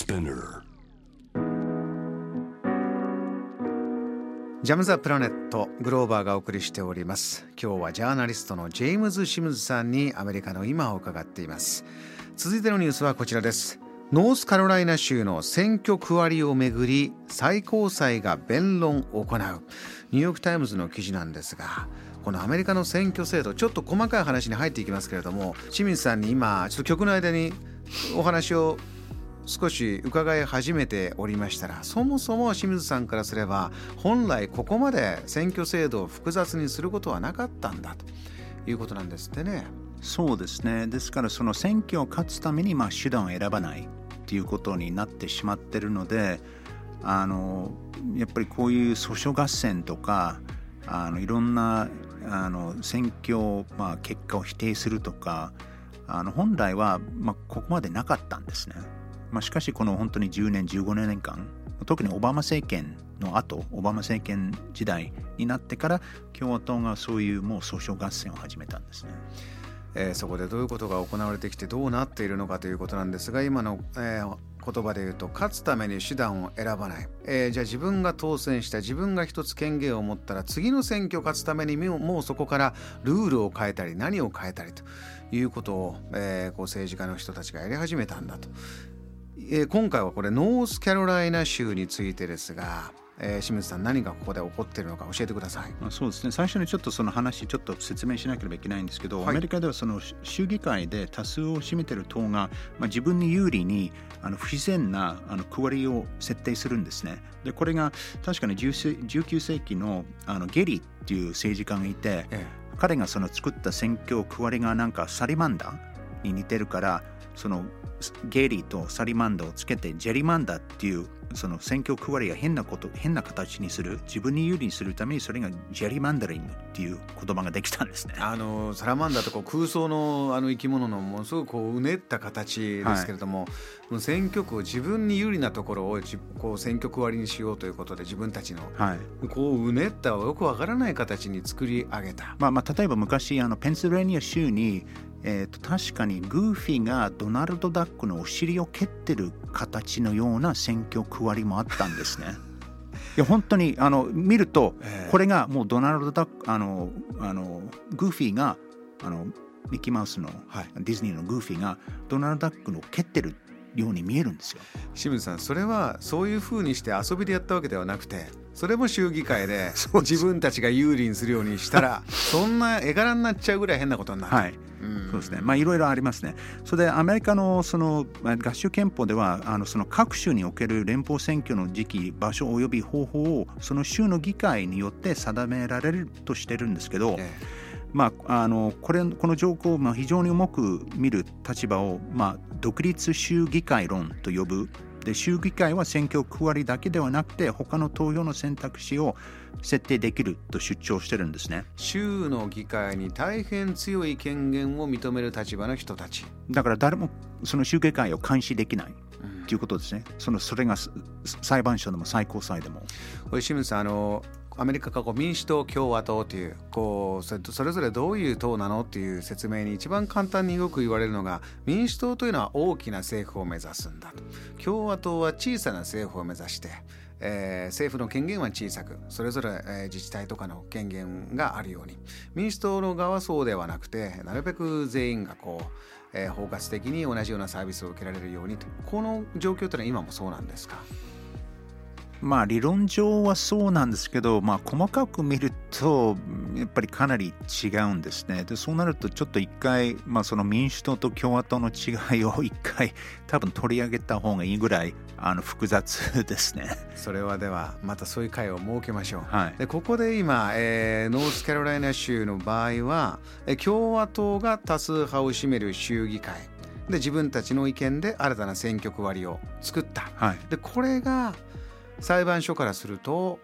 Spinner. ジャムザプラネットグローバーがお送りしております。今日はジャーナリストのジェームズ・シムズさんにアメリカの今を伺っています。続いてのニュースはこちらです。ノースカロライナ州の選挙区割りをめぐり最高裁が弁論を行う。ニューヨーク・タイムズの記事なんですがこのアメリカの選挙制度ちょっと細かい話に入っていきますけれどもシムズさんに今ちょっと曲の間にお話を少し伺い始めておりましたらそもそも清水さんからすれば本来ここまで選挙制度を複雑にすることはなかったんだということなんですってね。そうですねですからその選挙を勝つためにまあ手段を選ばないっていうことになってしまってるのであのやっぱりこういう訴訟合戦とかあのいろんなあの選挙、まあ、結果を否定するとかあの本来は、まあ、ここまでなかったんですね。まあ、しかしこの本当に10年15年間特にオバマ政権の後オバマ政権時代になってから共和党がそういうもう訴訟合戦を始めたんですね。えー、そこでどういうことが行われてきてどうなっているのかということなんですが今の、えー、言葉で言うと勝つために手段を選ばない、えー、じゃあ自分が当選した自分が一つ権限を持ったら次の選挙勝つためにもうそこからルールを変えたり何を変えたりということを、えー、こう政治家の人たちがやり始めたんだとえー、今回はこれノースカロライナ州についてですが、えー、清水さん何がここで起こっているのか教えてください。あそうですね。最初にちょっとその話ちょっと説明しなければいけないんですけど、はい、アメリカではその州議会で多数を占めている党が、まあ、自分に有利にあの不自然なあの区割りを設定するんですね。でこれが確かに19世紀のあのゲリっていう政治家がいて、ええ、彼がその作った選挙区割りがなんかサリマンダーに似てるからそのゲイリーとサリマンダをつけてジェリマンダっていうその選挙区割りが変なこと変な形にする自分に有利にするためにそれがジェリマンダリングっていう言葉ができたんですね。あのサラマンダとこう空想のあの生き物のものすごくこううねった形ですけれども、はい、選挙区を自分に有利なところをこう選挙区割りにしようということで自分たちの、はい、こううねったよくわからない形に作り上げた、まあ、まあ例えば昔あのペンシルベニア州にえーと、確かにグーフィーがドナルド・ダックのお尻を蹴ってる形のような選挙区割りもあったんですね。いや本当にあの見ると、これがもうドナルド・ダックあのあのグーフィーがあのミッキーマウスの、はい、ディズニーのグーフィーがドナルド・ダックの蹴ってるように見えるんですよ。清水さんそれはそういうふうにして遊びでやったわけではなくてそれも州議会で 自分たちが有利にするようにしたら そんな絵柄になっちゃうぐらい変なことになる。はいそうですね。まあいろいろありますね。それでアメリカのその合衆憲法ではあのその各州における連邦選挙の時期、場所及び方法をその州の議会によって定められるとしてるんですけど。ええまあ、あのこれこの条項をまあ非常に重く見る立場を、まあ、独立州議会論と呼ぶで州議会は選挙区割りだけではなくて他の投票の選択肢を設定できると主張してるんですね。州の議会に大変強い権限を認める立場の人たち。だから誰もその州議会を監視できないということですね、そのそれが裁判所でも最高裁でも。これ清水さんあのアメリカがこう民主党共和党というこうそれぞれどういう党なのっていう説明に一番簡単によく言われるのが民主党というのは大きな政府を目指すんだと。共和党は小さな政府を目指してえー、政府の権限は小さくそれぞれ、えー、自治体とかの権限があるように。民主党の側はそうではなくてなるべく全員がこう、えー、包括的に同じようなサービスを受けられるようにと。この状況というのは今もそうなんですか？まあ理論上はそうなんですけど、まあ、細かく見るとやっぱりかなり違うんですね。でそうなるとちょっと一回、まあ、その民主党と共和党の違いを 一回多分取り上げた方がいいぐらいあの複雑ですね。それはではまたそういう会を設けましょう。はい、でここで今、えー、ノースカロライナ州の場合は共和党が多数派を占める州議会で自分たちの意見で新たな選挙区割りを作った。はい、でこれが裁判所からすると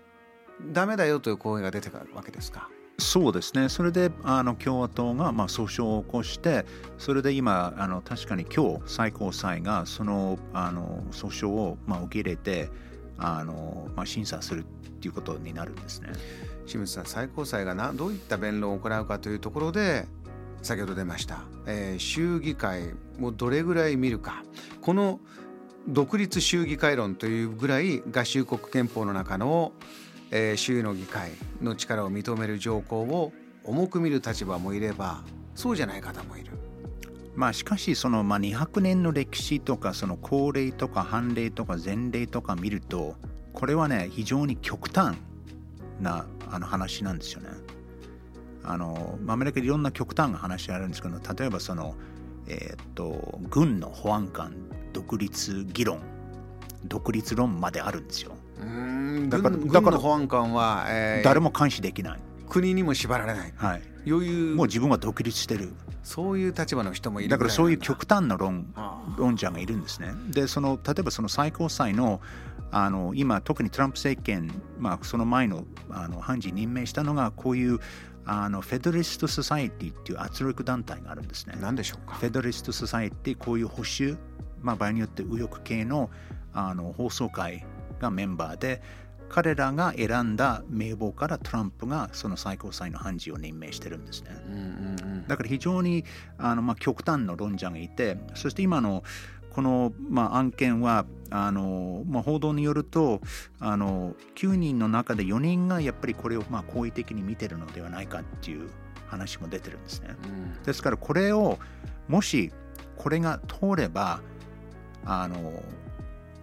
ダメだよという声が出てくるわけですか？そうですね、それであの共和党がまあ訴訟を起こして、それで今、あの確かに今日最高裁がそのあの訴訟をまあ受け入れてあの、まあ、審査するということになるんですね。清水さん、最高裁がなどういった弁論を行うかというところで、先ほど出ました、えー、州議会をどれぐらい見るか、この独立州議会論というぐらい合衆国憲法の中の、えー、州の議会の力を認める条項を重く見る立場もいればそうじゃない方もいる。まあしかしそのまあ200年の歴史とかその高齢とか判例とか前例とか見るとこれはね非常に極端なあの話なんですよね。あのアメリカでいろんな極端な話があるんですけど例えばその、えー、っと軍の保安官独立議論独立論まであるんですよ。だからだから保安官は、えー、誰も監視できない。国にも縛られない。はい。余裕もう自分は独立してる。そういう立場の人もいるだからそういう極端な論論者がいるんですね。でその例えばその最高裁のあの今特にトランプ政権、まあ、その前のあの判事任命したのがこういうあのフェデラリスト・ソサイティっていう圧力団体があるんですね。何でしょうかフェデラリスト・ソサイティこういう保守、まあ、場合によって右翼系のあの法曹界がメンバーで彼らが選んだ名簿からトランプがその最高裁の判事を任命してるんですね。うんうんうん、だから非常にあの、まあ、極端の論者がいてそして今のこの、まあ、案件はあの、まあ、報道によるとあの9人の中で4人がやっぱりこれをまあ好意的に見てるのではないかっていう話も出てるんですね。うん、ですからこれをもしこれが通ればあの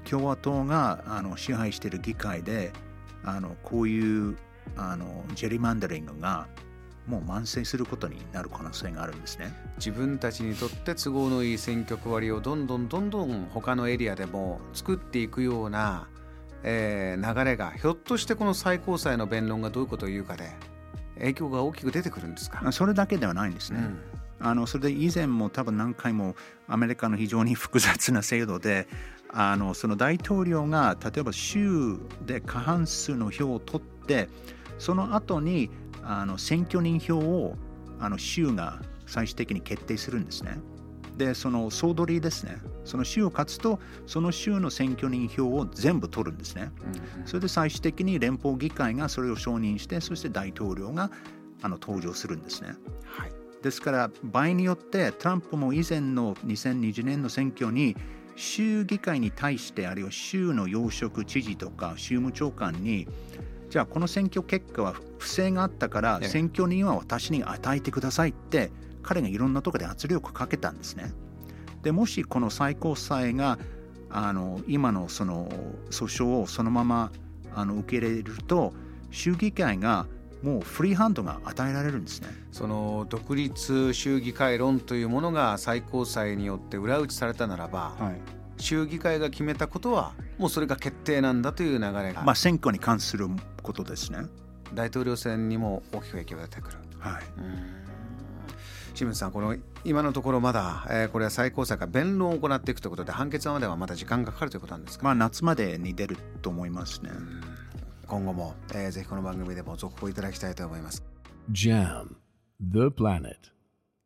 共和党があの支配している議会であのこういうあのジェリマンダリングがもう慢性することになる可能性があるんですね。自分たちにとって都合のいい選挙区割りをどんどんどんどん他のエリアでも作っていくような、えー、流れがひょっとしてこの最高裁の弁論がどういうことを言うかで影響が大きく出てくるんですか？それだけではないんですね、うんあのそれで以前も多分何回もアメリカの非常に複雑な制度であのその大統領が例えば州で過半数の票を取ってその後にあの選挙人票をあの州が最終的に決定するんですね。でその総取りですね。その州を勝つとその州の選挙人票を全部取るんですね、うん、それで最終的に連邦議会がそれを承認してそして大統領があの登場するんですね、はい、ですから場合によってトランプも以前の2020年の選挙に州議会に対してあるいは州の要職知事とか州務長官にじゃあこの選挙結果は不正があったから選挙人は私に与えてくださいって彼がいろんなところで圧力をかけたんですね。でもしこの最高裁があの今のその訴訟をそのままあの受け入れると州議会がもうフリーハンドが与えられるんですね。その独立州議会論というものが最高裁によって裏打ちされたならば、はい、州議会が決めたことはもうそれが決定なんだという流れが、まあ、選挙に関することですね。大統領選にも大きく影響が出てくる。はい。清水さん、この今のところまだ、えー、これは最高裁が弁論を行っていくということで、判決まではまだ時間がかかるということなんですか、まあ、夏までに出ると思いますね。今後も、えー、ぜひこの番組でも続報いただきたいと思います。JAM The Planet